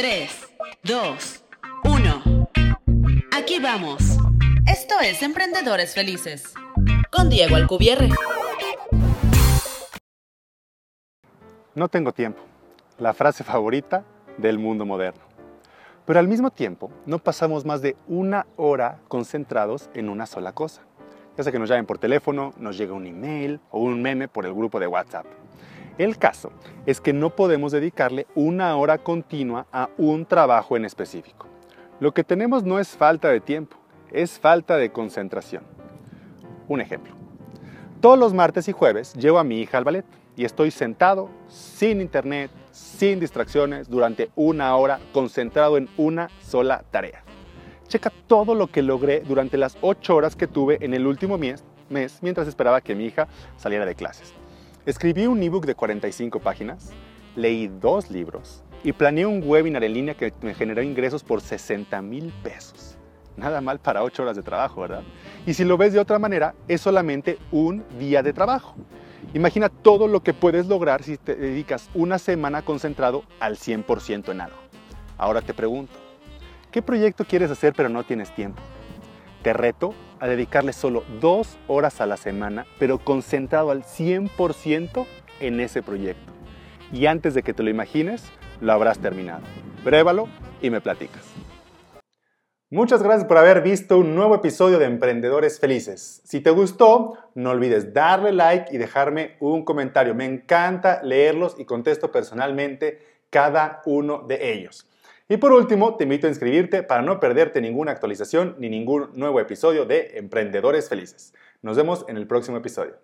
3, 2, 1. Aquí vamos. Esto es Emprendedores Felices. Con Diego Alcubierre. No tengo tiempo. La frase favorita del mundo moderno. Pero al mismo tiempo, no pasamos más de una hora concentrados en una sola cosa. Ya sea que nos llamen por teléfono, nos llega un email o un meme por el grupo de WhatsApp. El caso es que no podemos dedicarle una hora continua a un trabajo en específico. Lo que tenemos no es falta de tiempo, es falta de concentración. Un ejemplo. Todos los martes y jueves llevo a mi hija al ballet y estoy sentado, sin internet, sin distracciones, durante una hora concentrado en una sola tarea. Checa todo lo que logré durante las ocho horas que tuve en el último mes, mientras esperaba que mi hija saliera de clases. Escribí un ebook de 45 páginas, leí dos libros y planeé un webinar en línea que me generó ingresos por 60 mil pesos. Nada mal para 8 horas de trabajo, ¿verdad? Y si lo ves de otra manera, es solamente un día de trabajo. Imagina todo lo que puedes lograr si te dedicas una semana concentrado al 100% en algo. Ahora te pregunto, ¿qué proyecto quieres hacer pero no tienes tiempo? Te reto a dedicarle solo dos horas a la semana, pero concentrado al 100% en ese proyecto. Y antes de que te lo imagines, lo habrás terminado. Pruébalo y me platicas. Muchas gracias por haber visto un nuevo episodio de Emprendedores Felices. Si te gustó, no olvides darle like y dejarme un comentario. Me encanta leerlos y contesto personalmente cada uno de ellos. Y por último, te invito a inscribirte para no perderte ninguna actualización ni ningún nuevo episodio de Emprendedores Felices. Nos vemos en el próximo episodio.